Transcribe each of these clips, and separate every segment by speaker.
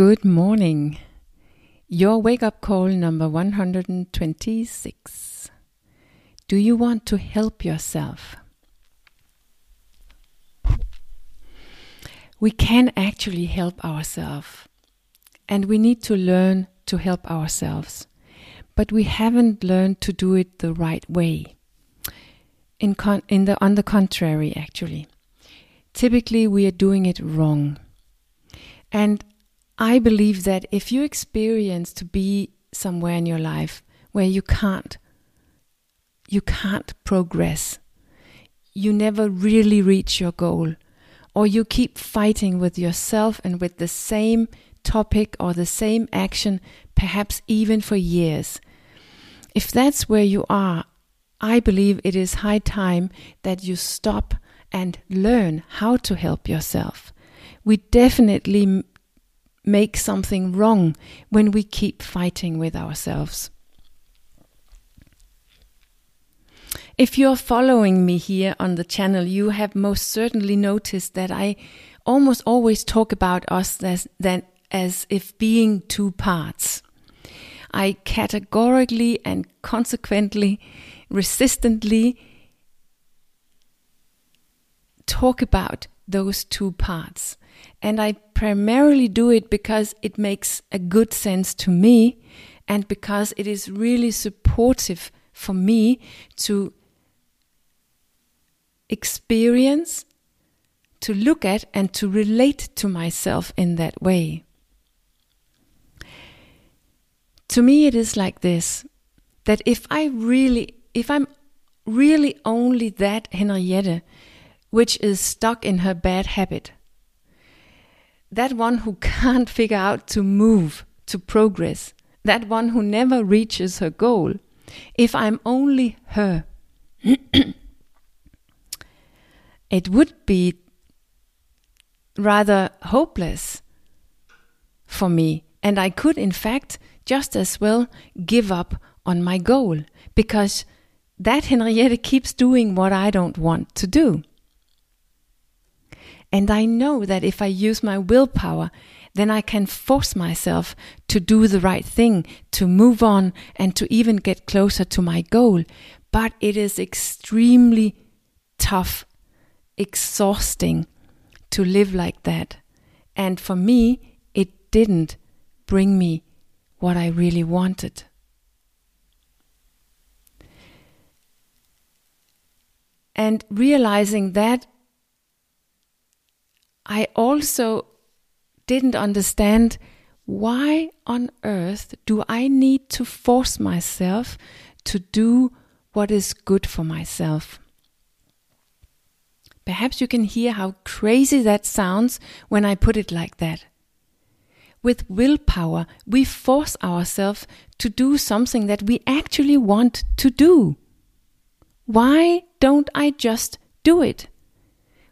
Speaker 1: Good morning. Your wake up call number 126. Do you want to help yourself? We can actually help ourselves, and we need to learn to help ourselves, but we haven't learned to do it the right way. In, con- in the, on the contrary, actually, typically we are doing it wrong. And I believe that if you experience to be somewhere in your life where you can't you can't progress, you never really reach your goal, or you keep fighting with yourself and with the same topic or the same action, perhaps even for years. If that's where you are, I believe it is high time that you stop and learn how to help yourself. We definitely make something wrong when we keep fighting with ourselves. If you're following me here on the channel, you have most certainly noticed that I almost always talk about us as, that, as if being two parts. I categorically and consequently, resistantly talk about those two parts. And I primarily do it because it makes a good sense to me and because it is really supportive for me to experience, to look at, and to relate to myself in that way. To me, it is like this that if I really, if I'm really only that Henriette, which is stuck in her bad habit, that one who can't figure out to move, to progress, that one who never reaches her goal, if I'm only her, it would be rather hopeless for me. And I could, in fact, just as well give up on my goal because that Henriette keeps doing what I don't want to do. And I know that if I use my willpower, then I can force myself to do the right thing, to move on, and to even get closer to my goal. But it is extremely tough, exhausting to live like that. And for me, it didn't bring me what I really wanted. And realizing that I also didn't understand why on earth do I need to force myself to do what is good for myself? Perhaps you can hear how crazy that sounds when I put it like that. With willpower, we force ourselves to do something that we actually want to do. Why don't I just do it?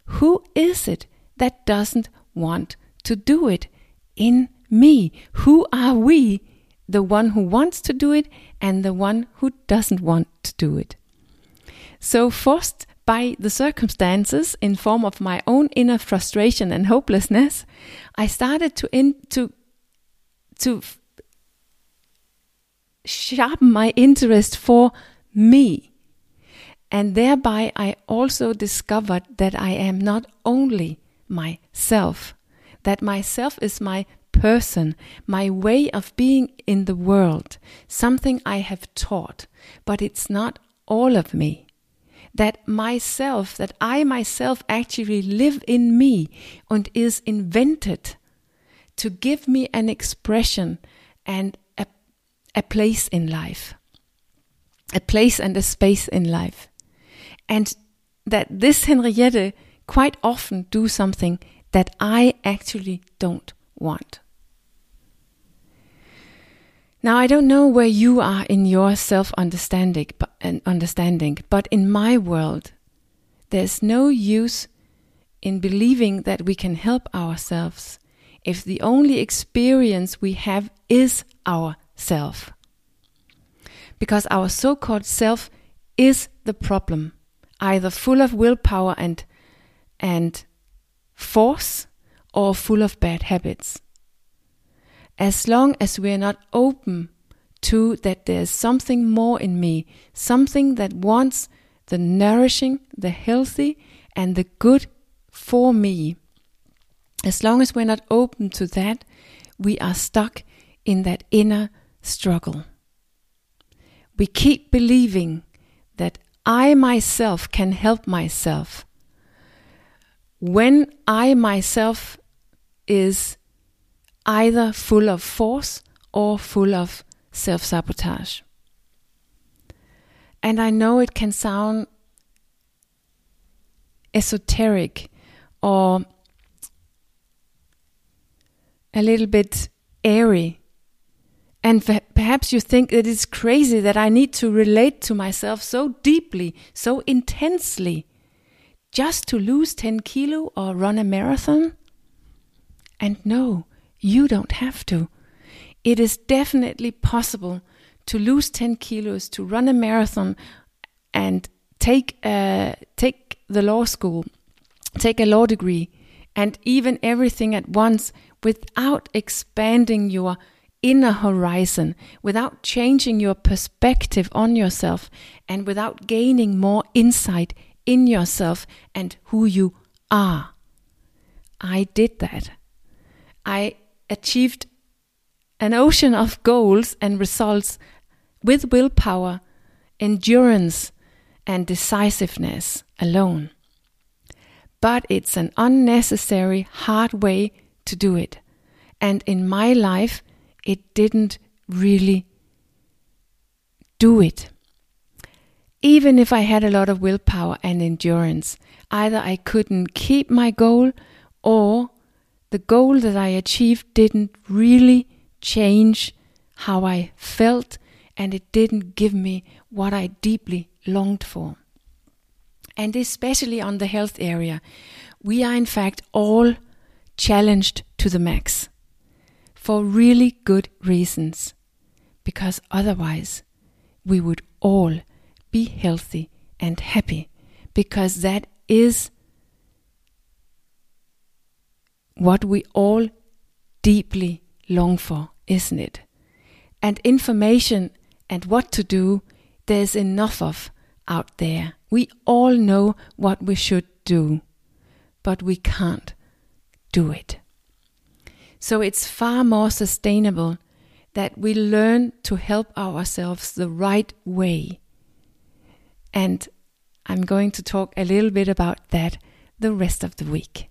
Speaker 1: Who is it that doesn't want to do it in me. Who are we? The one who wants to do it and the one who doesn't want to do it. So, forced by the circumstances in form of my own inner frustration and hopelessness, I started to in, to to sharpen my interest for me. And thereby I also discovered that I am not only myself. That myself is my person, my way of being in the world, something I have taught, but it's not all of me. That myself, that I myself actually live in me and is invented to give me an expression and a, a place in life, a place and a space in life. And that this Henriette quite often do something that I actually don't want. Now, I don't know where you are in your self understanding, understanding, but in my world, there's no use in believing that we can help ourselves if the only experience we have is our self. Because our so called self is the problem, either full of willpower and and force or full of bad habits. as long as we're not open to that there's something more in me, something that wants the nourishing, the healthy, and the good for me. As long as we're not open to that, we are stuck in that inner struggle. We keep believing that I myself can help myself. When I myself is either full of force or full of self sabotage. And I know it can sound esoteric or a little bit airy. And perhaps you think that it is crazy that I need to relate to myself so deeply, so intensely, just to lose 10 kilo or run a marathon. And no, you don't have to. It is definitely possible to lose 10 kilos, to run a marathon, and take, uh, take the law school, take a law degree, and even everything at once without expanding your inner horizon, without changing your perspective on yourself, and without gaining more insight in yourself and who you are. I did that. I achieved an ocean of goals and results with willpower, endurance, and decisiveness alone. But it's an unnecessary, hard way to do it. And in my life, it didn't really do it. Even if I had a lot of willpower and endurance, either I couldn't keep my goal or the goal that I achieved didn't really change how I felt and it didn't give me what I deeply longed for. And especially on the health area, we are in fact all challenged to the max for really good reasons, because otherwise we would all be healthy and happy, because that is what we all deeply long for, isn't it? And information and what to do, there's enough of out there. We all know what we should do, but we can't do it. So it's far more sustainable that we learn to help ourselves the right way. And I'm going to talk a little bit about that the rest of the week.